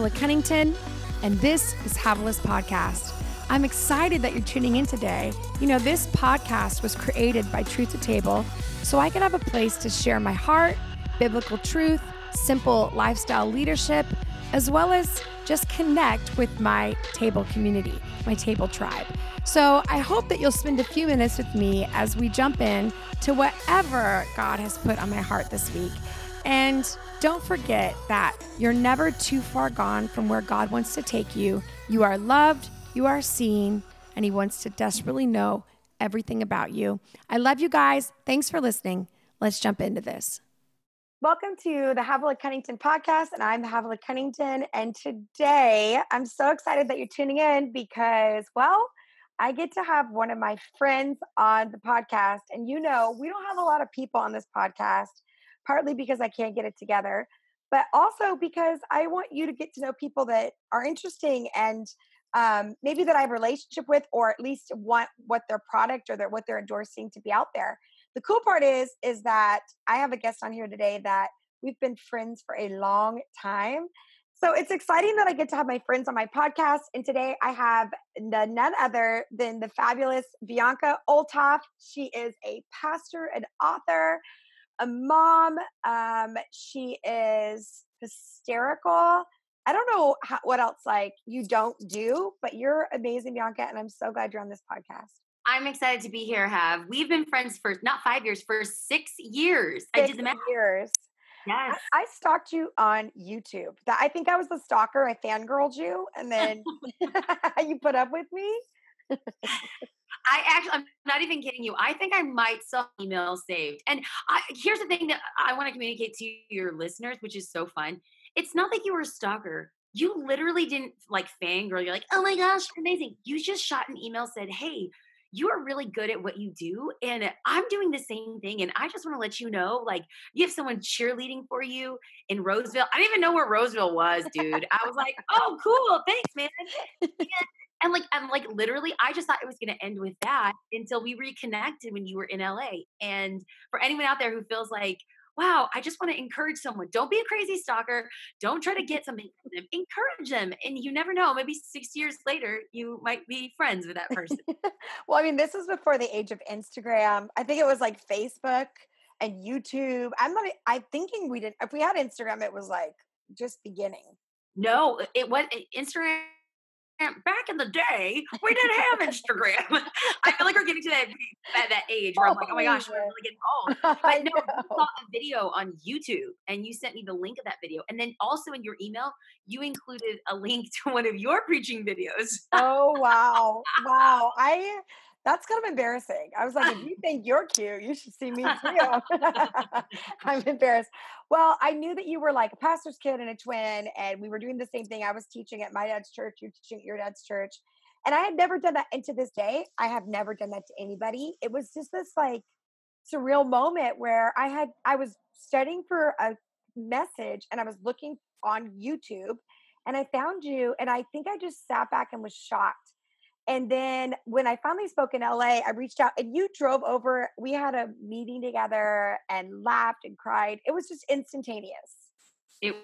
Havilah Cunnington, and this is Havilah's Podcast. I'm excited that you're tuning in today. You know, this podcast was created by Truth to Table so I could have a place to share my heart, biblical truth, simple lifestyle leadership, as well as just connect with my table community, my table tribe. So I hope that you'll spend a few minutes with me as we jump in to whatever God has put on my heart this week. And don't forget that you're never too far gone from where God wants to take you. You are loved, you are seen, and He wants to desperately know everything about you. I love you guys. Thanks for listening. Let's jump into this. Welcome to the Havilah Cunnington podcast, and I'm Havilah Cunnington. And today I'm so excited that you're tuning in because, well, I get to have one of my friends on the podcast. And you know, we don't have a lot of people on this podcast, partly because I can't get it together, but also because I want you to get to know people that are interesting and um, maybe that I have a relationship with, or at least want what their product or their, what they're endorsing to be out there. The cool part is, is that I have a guest on here today that we've been friends for a long time. So it's exciting that I get to have my friends on my podcast. And today I have none other than the fabulous Bianca Olthoff. She is a pastor, an author, a mom. Um, she is hysterical. I don't know how, what else like you don't do, but you're amazing, Bianca, and I'm so glad you're on this podcast. I'm excited to be here. Have we've been friends for not five years, for six years? Six I did the math. Years. Yes. I, I, stalked you on YouTube. That I think I was the stalker. I fangirled you, and then you put up with me. I actually, I'm not even kidding you. I think I might still email saved. And I, here's the thing that I want to communicate to your listeners, which is so fun it's not that you were a stalker. You literally didn't like fangirl. You're like, oh my gosh, amazing. You just shot an email, said, hey, you are really good at what you do. And I'm doing the same thing. And I just want to let you know, like, you have someone cheerleading for you in Roseville. I didn't even know where Roseville was, dude. I was like, oh, cool. Thanks, man. And, and like, I'm like, literally, I just thought it was going to end with that until we reconnected when you were in LA. And for anyone out there who feels like, wow, I just want to encourage someone. Don't be a crazy stalker. Don't try to get something from them. Encourage them. And you never know, maybe six years later, you might be friends with that person. well, I mean, this was before the age of Instagram. I think it was like Facebook and YouTube. I'm not, I'm thinking we didn't, if we had Instagram, it was like just beginning. No, it was Instagram back in the day, we didn't have Instagram. I feel like we're getting to that that, that age where I'm like, oh my gosh, we're really getting old. But no, you saw a video on YouTube and you sent me the link of that video. And then also in your email, you included a link to one of your preaching videos. oh wow. Wow. I that's kind of embarrassing. I was like, if you think you're cute, you should see me too. I'm embarrassed. Well, I knew that you were like a pastor's kid and a twin, and we were doing the same thing. I was teaching at my dad's church, you're teaching at your dad's church. And I had never done that. And to this day, I have never done that to anybody. It was just this like surreal moment where I had, I was studying for a message and I was looking on YouTube and I found you. And I think I just sat back and was shocked and then when I finally spoke in LA, I reached out and you drove over. We had a meeting together and laughed and cried. It was just instantaneous. It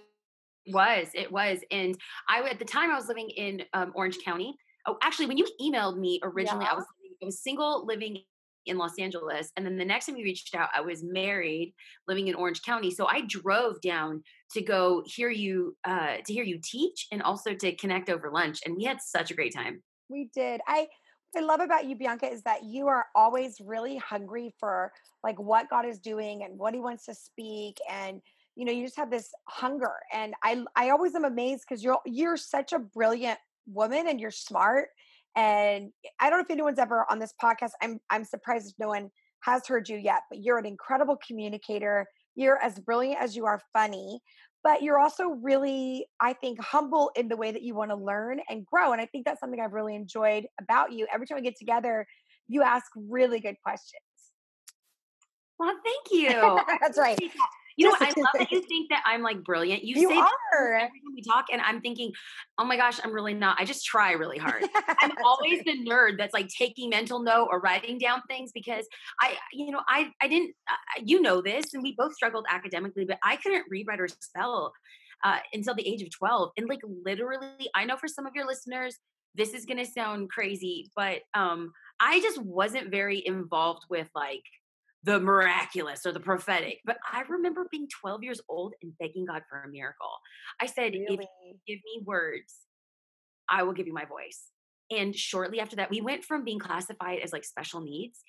was, it was. And I, at the time, I was living in um, Orange County. Oh, actually, when you emailed me originally, yeah. I was I was single living in Los Angeles. And then the next time you reached out, I was married, living in Orange County. So I drove down to go hear you, uh, to hear you teach, and also to connect over lunch. And we had such a great time. We did. I what I love about you, Bianca, is that you are always really hungry for like what God is doing and what He wants to speak, and you know, you just have this hunger. And I, I always am amazed because you're you're such a brilliant woman and you're smart. And I don't know if anyone's ever on this podcast. I'm I'm surprised if no one has heard you yet, but you're an incredible communicator. You're as brilliant as you are funny but you're also really, I think, humble in the way that you want to learn and grow. And I think that's something I've really enjoyed about you. Every time we get together, you ask really good questions. Well, thank you. that's right. You know, I love that you think that I'm like brilliant. You, you say are. every time we talk, and I'm thinking, oh my gosh, I'm really not. I just try really hard. I'm always the nerd that's like taking mental note or writing down things because I, you know, I, I didn't, uh, you know this, and we both struggled academically, but I couldn't read, write, or spell uh, until the age of 12. And like literally, I know for some of your listeners, this is going to sound crazy, but um, I just wasn't very involved with like the miraculous or the prophetic. But I remember being 12 years old and begging God for a miracle. I said, really? if you give me words, I will give you my voice. And shortly after that, we went from being classified as like special needs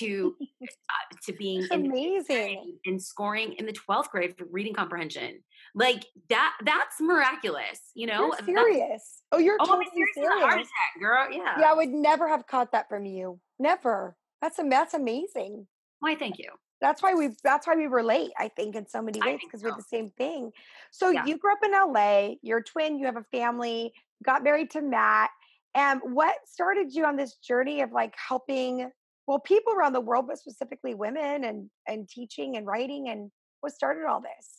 to uh, to being amazing and scoring in the 12th grade for reading comprehension like that that's miraculous you know you're serious oh you're oh, totally serious, serious. heart attack girl yeah yeah i would never have caught that from you never that's a that's amazing why thank you that's why we that's why we relate i think in so many ways because so. we're the same thing so yeah. you grew up in la you're a twin you have a family got married to matt and what started you on this journey of like helping well people around the world but specifically women and and teaching and writing and what started all this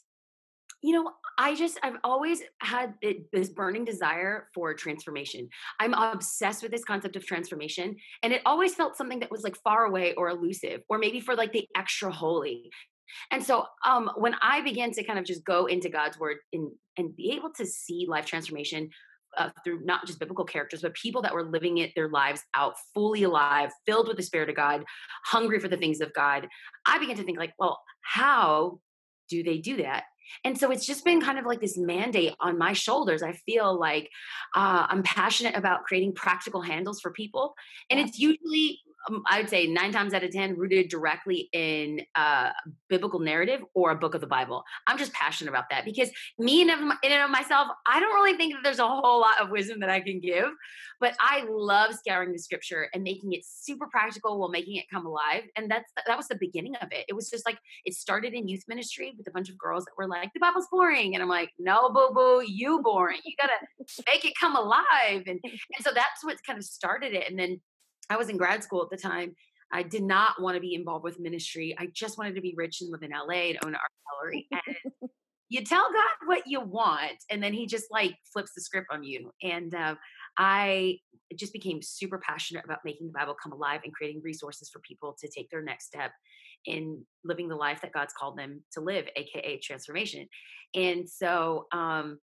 you know i just i've always had this burning desire for transformation i'm obsessed with this concept of transformation and it always felt something that was like far away or elusive or maybe for like the extra holy and so um when i began to kind of just go into god's word and and be able to see life transformation uh, through not just biblical characters, but people that were living it their lives out fully alive, filled with the Spirit of God, hungry for the things of God. I began to think like, well, how do they do that? And so it's just been kind of like this mandate on my shoulders. I feel like uh, I'm passionate about creating practical handles for people. And yeah. it's usually Um, I would say nine times out of 10 rooted directly in a biblical narrative or a book of the Bible. I'm just passionate about that because me in and of myself, I don't really think that there's a whole lot of wisdom that I can give, but I love scouring the scripture and making it super practical while making it come alive. And that's, that was the beginning of it. It was just like, it started in youth ministry with a bunch of girls that were like, the Bible's boring. And I'm like, no, boo boo, you boring. You got to make it come alive. And, and so that's what kind of started it. And then I was in grad school at the time. I did not want to be involved with ministry. I just wanted to be rich and live in LA and own an art gallery. And you tell God what you want, and then He just like flips the script on you. And uh, I just became super passionate about making the Bible come alive and creating resources for people to take their next step in living the life that God's called them to live, aka transformation. And so, um,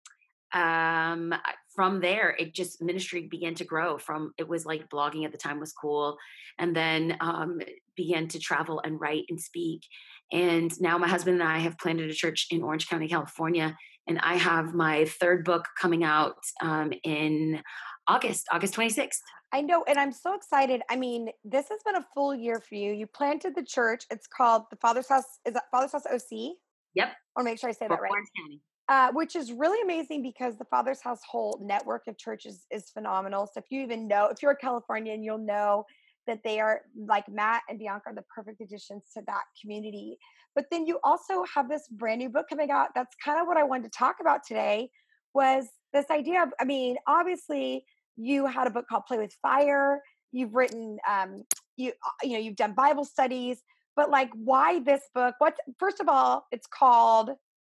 um, from there, it just ministry began to grow. From it was like blogging at the time was cool, and then um, began to travel and write and speak. And now my husband and I have planted a church in Orange County, California, and I have my third book coming out um, in August, August twenty sixth. I know, and I'm so excited. I mean, this has been a full year for you. You planted the church. It's called the Father's House. Is that Father's House OC? Yep. I want to make sure I say For that right. Orange County. Uh, which is really amazing because the Father's House whole network of churches is phenomenal. So if you even know, if you're a Californian, you'll know that they are like Matt and Bianca are the perfect additions to that community. But then you also have this brand new book coming out. That's kind of what I wanted to talk about today was this idea of, I mean, obviously you had a book called Play with Fire. You've written, um, you, uh, you know, you've done Bible studies, but like, why this book? What, first of all, it's called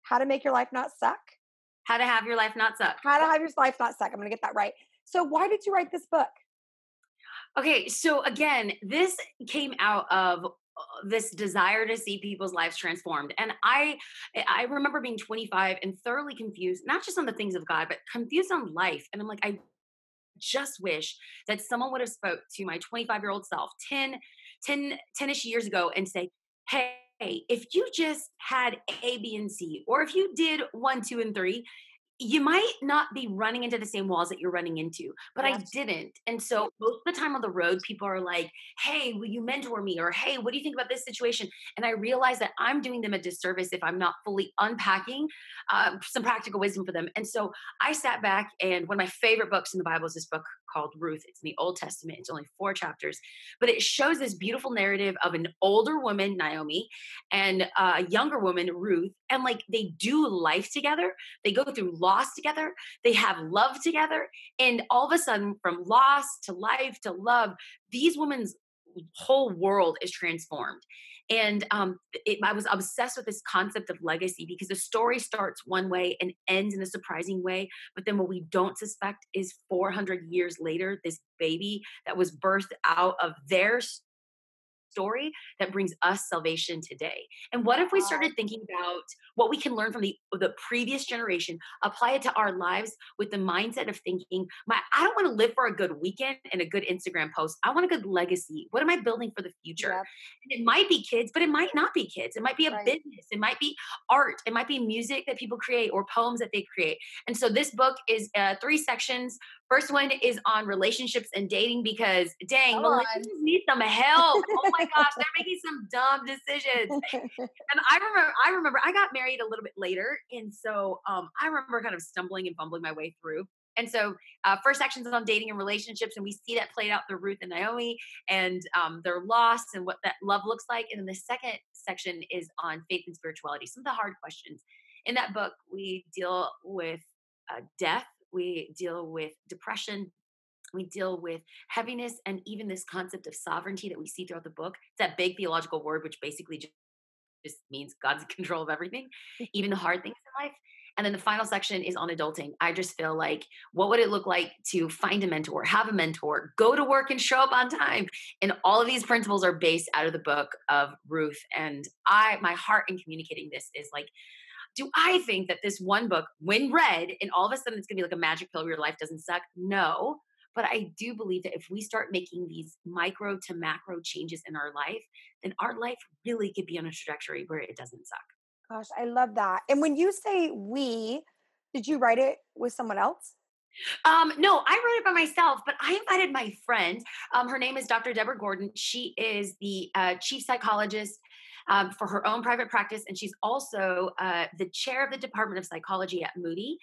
how to make your life not suck. How to have your life not suck. How to have your life not suck. I'm going to get that right. So, why did you write this book? Okay, so again, this came out of uh, this desire to see people's lives transformed and i i remember being 25 and thoroughly confused not just on the things of god but confused on life and i'm like i just wish that someone would have spoke to my 25 year old self 10 10 10ish years ago and say hey, if you just had A, B, and C, or if you did one, two, and three, you might not be running into the same walls that you're running into, but. I didn't. And so most of the time on the road, people are like, Hey, will you mentor me? Or Hey, what do you think about this situation? And I realize that I'm doing them a disservice if I'm not fully unpacking uh, some practical wisdom for them. And so I sat back, and one of my favorite books in the Bible is this book called Ruth. It's in the Old Testament, it's only four chapters, but it shows this beautiful narrative of an older woman, Naomi, and a younger woman, Ruth. And like they do life together, they go through loss together, they have love together. And all of a sudden, from loss to life to love, these women's whole world is transformed. And um, it, I was obsessed with this concept of legacy because the story starts one way and ends in a surprising way. But then what we don't suspect is 400 years later, this baby that was birthed out of their story that brings us salvation today. And what if we started thinking about what we can learn from the the previous generation, apply it to our lives with the mindset of thinking, my I don't want to live for a good weekend and a good Instagram post. I want a good legacy. What am I building for the future? Yep. it might be kids, but it might not be kids. It might be a right. business. It might be art. It might be music that people create or poems that they create. And so this book is uh, three sections First one is on relationships and dating because dang, millennials need some help. oh my gosh, they're making some dumb decisions. and I remember, I remember, I got married a little bit later, and so um, I remember kind of stumbling and fumbling my way through. And so, uh, first section is on dating and relationships, and we see that played out through Ruth and Naomi and um, their loss and what that love looks like. And then the second section is on faith and spirituality, some of the hard questions. In that book, we deal with uh, death we deal with depression, we deal with heaviness, and even this concept of sovereignty that we see throughout the book. It's that big theological word, which basically just, just means God's control of everything, even the hard things in life. And then the final section is on adulting. I just feel like, what would it look like to find a mentor, have a mentor, go to work and show up on time? And all of these principles are based out of the book of Ruth. And I, my heart in communicating this is like, do I think that this one book, when read, and all of a sudden it's gonna be like a magic pill where your life doesn't suck? No. But I do believe that if we start making these micro to macro changes in our life, then our life really could be on a trajectory where it doesn't suck. Gosh, I love that. And when you say we, did you write it with someone else? Um, no, I wrote it by myself, but I invited my friend. Um, her name is Dr. Deborah Gordon. She is the uh, chief psychologist um, for her own private practice. And she's also uh, the chair of the Department of Psychology at Moody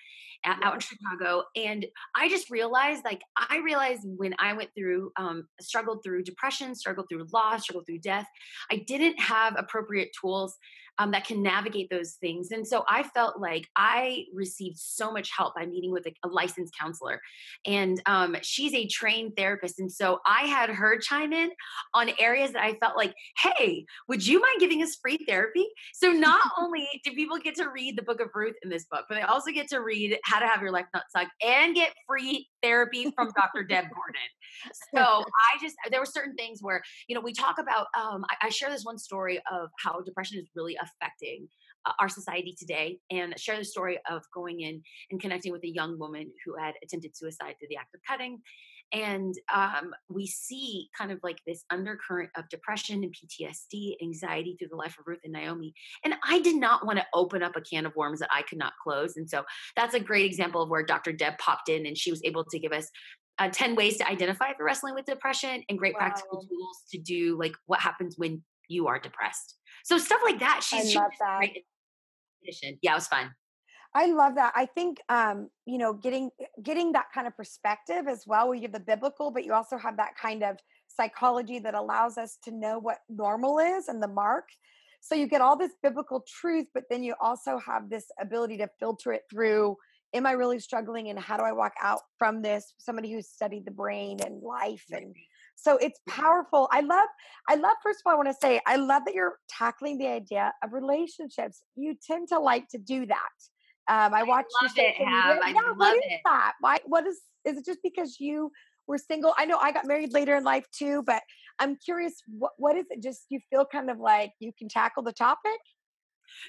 out in Chicago. And I just realized, like, I realized when I went through, um, struggled through depression, struggled through loss, struggled through death, I didn't have appropriate tools um, that can navigate those things. And so I felt like I received so much help by meeting with a, a licensed counselor. And um, she's a trained therapist. And so I had her chime in on areas that I felt like, hey, would you mind giving us free therapy? So not only do people get to read the book of Ruth in this book, but they also get to read How to Have Your Life Not Suck and get free therapy from Dr. Deb Gordon. So I just, there were certain things where, you know, we talk about, um, I, I share this one story of how depression is really affecting uh, our society today and share the story of going in and connecting with a young woman who had attempted suicide through the act of cutting and um, we see kind of like this undercurrent of depression and PTSD, anxiety through the life of Ruth and Naomi. And I did not want to open up a can of worms that I could not close. And so that's a great example of where Dr. Deb popped in and she was able to give us uh, 10 ways to identify if you're wrestling with depression and great wow. practical tools to do like what happens when you are depressed. So stuff like that. She's I love that. Yeah, it was fun. I love that. I think um, you know, getting getting that kind of perspective as well, where you have the biblical, but you also have that kind of psychology that allows us to know what normal is and the mark. So you get all this biblical truth, but then you also have this ability to filter it through am I really struggling and how do I walk out from this? Somebody who's studied the brain and life and so it's powerful. I love, I love, first of all, I want to say, I love that you're tackling the idea of relationships. You tend to like to do that. Um, I watch I love it, Have. I yeah, love what is it. that? Why, what is, is it just because you were single? I know I got married later in life too, but I'm curious, what, what is it? Just you feel kind of like you can tackle the topic?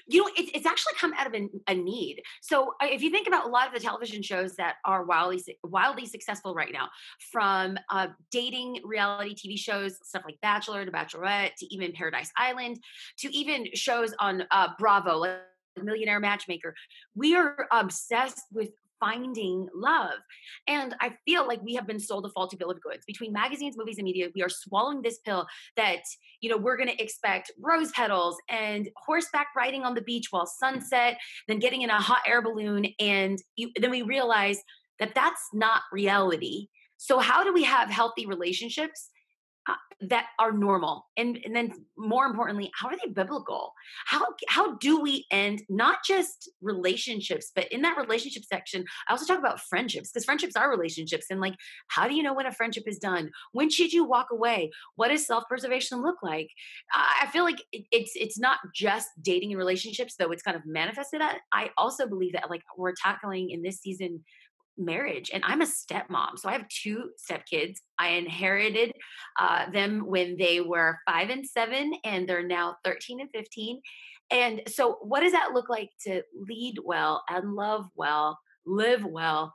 You know, it, it's actually come out of a, a, need. So, if you think about a lot of the television shows that are wildly wildly successful right now, from uh, dating reality TV shows, stuff like Bachelor to Bachelorette, to even Paradise Island, to even shows on uh, Bravo, like Millionaire Matchmaker, we are obsessed with finding love. And I feel like we have been sold a faulty bill of goods between magazines, movies, and media. We are swallowing this pill that, you know, we're going to expect rose petals and horseback riding on the beach while sunset, then getting in a hot air balloon. And you, then we realize that that's not reality. So, how do we have healthy relationships Uh, that are normal and, and then more importantly how are they biblical? How how do we end not just relationships but in that relationship section i also talk about friendships because friendships are relationships and like how do you know when a friendship is done? When should you walk away? What does self-preservation look like? I feel like it's it's not just dating and relationships though it's kind of manifested that. I also believe that like we're tackling in this season marriage and i'm a stepmom so i have two stepkids. I inherited uh, them when they were five and seven and they're now 13 and 15 and so what does that look like to lead well and love well live well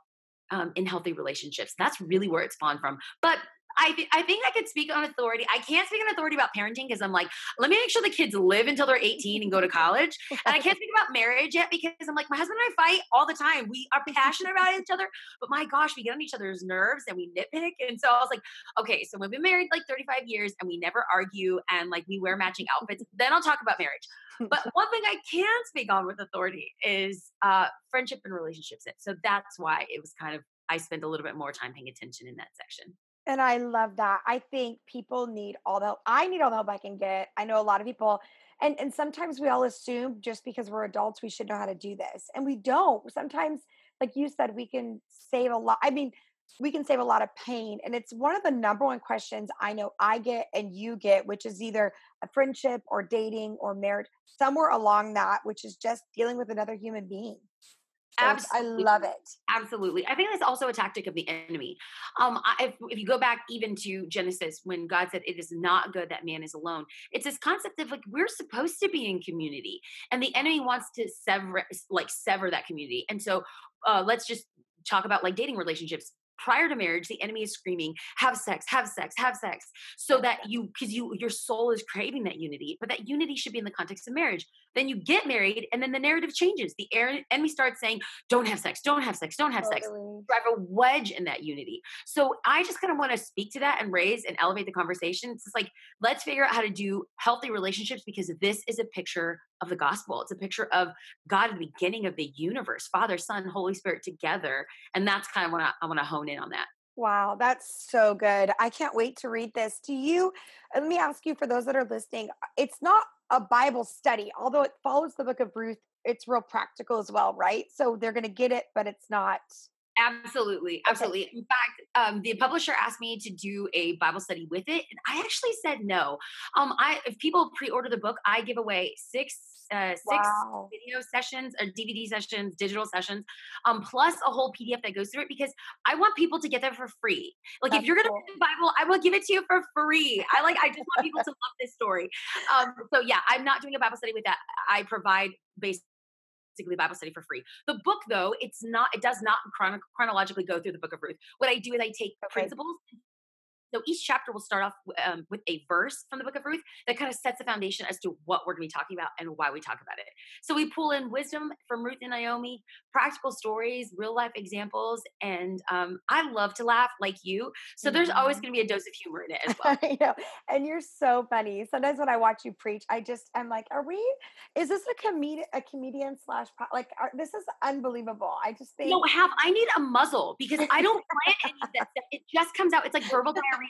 um, in healthy relationships? That's really where it's spawned from. But I, th- I think I could speak on authority. I can't speak on authority about parenting because I'm like, let me make sure the kids live until they're 18 and go to college. And I can't speak about marriage yet because I'm like, my husband and I fight all the time. We are passionate about each other, but my gosh, we get on each other's nerves and we nitpick. And so I was like, okay, so we've been married like 35 years and we never argue and like we wear matching outfits. Then I'll talk about marriage. But one thing I can speak on with authority is uh, friendship and relationships. So that's why it was kind of I spent a little bit more time paying attention in that section. And I love that. I think people need all the help. I need all the help I can get. I know a lot of people, and and sometimes we all assume just because we're adults we should know how to do this, and we don't. Sometimes, like you said, we can save a lot. I mean, we can save a lot of pain, and it's one of the number one questions I know I get and you get, which is either a friendship or dating or marriage, somewhere along that, which is just dealing with another human being. So Absolutely. I love it. Absolutely. I think that's also a tactic of the enemy. Um, I, if, if you go back even to Genesis, when God said, It is not good that man is alone, it's this concept of like, we're supposed to be in community. And the enemy wants to sever, like, sever that community. And so uh, let's just talk about like dating relationships prior to marriage the enemy is screaming have sex have sex have sex so that you because you your soul is craving that unity but that unity should be in the context of marriage. Then you get married and then the narrative changes. The enemy starts saying don't have sex don't have sex don't have totally. sex drive a wedge in that unity. So i just kind of want to speak to that and raise and elevate the conversation. It's just like let's figure out how to do healthy relationships because this is a picture of the gospel. It's a picture of God at the beginning of the universe, Father, Son, Holy Spirit together. And that's kind of what I, I want to hone in on that. Wow, that's so good. I can't wait to read this. Do you, let me ask you for those that are listening, uh, it's not a Bible study, although it follows the book of Ruth, it's real practical as well, right? So they're going to get it, but it's not Absolutely, absolutely. Okay. In fact, um, the publisher asked me to do a Bible study with it, and I actually said no. Um, I if people pre-order the book, I give away six uh, six wow. video sessions or DVD sessions, digital sessions, um, plus a whole PDF that goes through it because I want people to get that for free. Like That's if you're gonna cool. read the Bible, I will give it to you for free. I like I just want people to love this story. Um, so yeah, I'm not doing a Bible study with that. I provide based basically Bible study for free. The book, though, it's not, it does not chron- chronologically go through the book of Ruth. What I do is I take okay. principles so each chapter will start off um, with a verse from the book of Ruth that kind of sets the foundation as to what we're going to be talking about and why we talk about it. So we pull in wisdom from Ruth and Naomi, practical stories, real life examples, and um, I love to laugh like you. So there's always mm-hmm. going to be a dose of humor in it as well. I know, and you're so funny. Sometimes when I watch you preach, I just I'm like, are we? Is this a comedian? A comedian slash like are, this is unbelievable. I just think no. Have I need a muzzle because I don't plan any of that stuff. It just comes out. It's like verbal diarrhea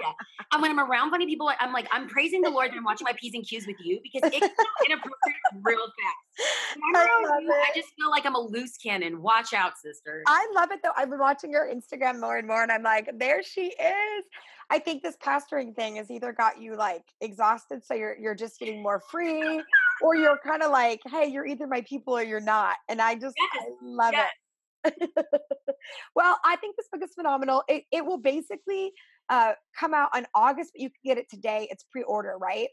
and when I'm around funny people, I'm like, I'm praising the Lord and I'm watching my P's and Q's with you because it gets inappropriate real fast. I, you, I, just feel like I'm a loose cannon. Watch out, sister. I love it though. I've been watching your Instagram more and more, and I'm like, there she is. I think this pastoring thing has either got you like exhausted, so you're you're just getting more free, or you're kind of like, hey, you're either my people or you're not. And I just yes. I love yes. it. well, I think this book is phenomenal. It it will basically uh, come out on August, but you can get it today. It's pre-order, right?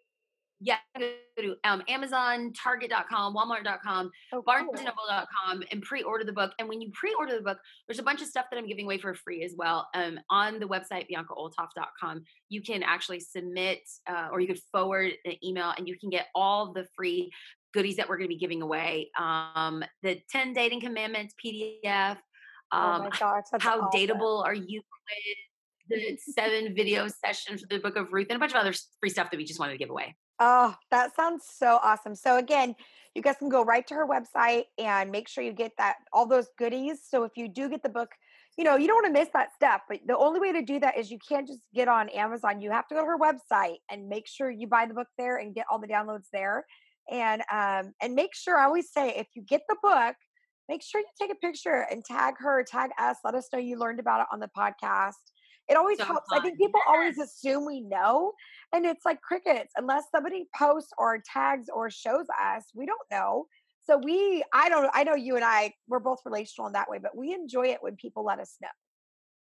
Yeah, go to um, Amazon, Target.com, Walmart.com, oh, BarnesandNoble.com, and pre-order the book. And when you pre-order the book, there's a bunch of stuff that I'm giving away for free as well. Um, on the website BiancaOlthoff.com, you can actually submit uh, or you could forward an email, and you can get all the free goodies that we're going to be giving away. Um, the 10 dating commandments PDF. Um, oh my gosh, how awesome. dateable are you with the seven video sessions for the book of Ruth and a bunch of other free stuff that we just wanted to give away. Oh, that sounds so awesome. So again, you guys can go right to her website and make sure you get that all those goodies. So if you do get the book, you know, you don't want to miss that step, but the only way to do that is you can't just get on Amazon. You have to go to her website and make sure you buy the book there and get all the downloads there. And um and make sure I always say if you get the book, make sure you take a picture and tag her, tag us, let us know you learned about it on the podcast it always so helps. Fun. I think people always assume we know, and it's like crickets. Unless somebody posts or tags or shows us, we don't know. So we, I don't, I know you and I, we're both relational in that way, but we enjoy it when people let us know.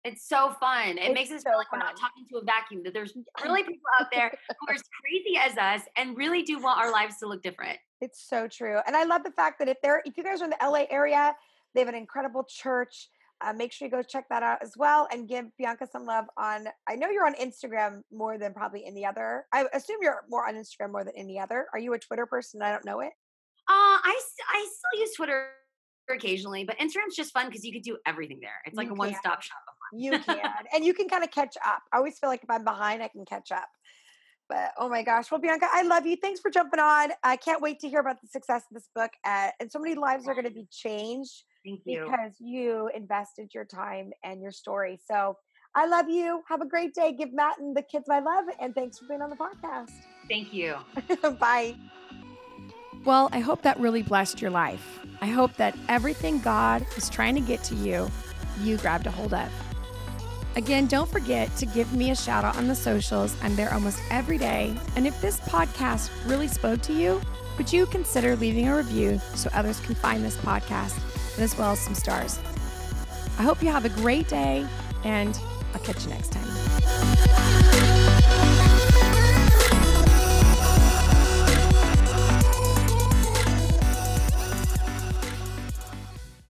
It's so fun. It It's makes us so feel like we're not talking to a vacuum, that there's really people out there who are as crazy as us and really do want our lives to look different. It's so true. And I love the fact that if they're, if you guys are in the LA area, they have an incredible church. Uh, make sure you go check that out as well and give Bianca some love on. I know you're on Instagram more than probably any other. I assume you're more on Instagram more than any other. Are you a Twitter person? I don't know it. Uh, I, I still use Twitter occasionally, but Instagram's just fun because you could do everything there. It's like a one stop shop. You can. and you can kind of catch up. I always feel like if I'm behind, I can catch up. But oh my gosh. Well, Bianca, I love you. Thanks for jumping on. I can't wait to hear about the success of this book. Uh, and so many lives are going to be changed Thank you. because you invested your time and your story. So I love you. Have a great day. Give Matt and the kids my love. And thanks for being on the podcast. Thank you. Bye. Well, I hope that really blessed your life. I hope that everything God is trying to get to you, you grabbed a hold of. Again, don't forget to give me a shout out on the socials. I'm there almost every day. And if this podcast really spoke to you, would you consider leaving a review so others can find this podcast and as well as some stars? I hope you have a great day and I'll catch you next time.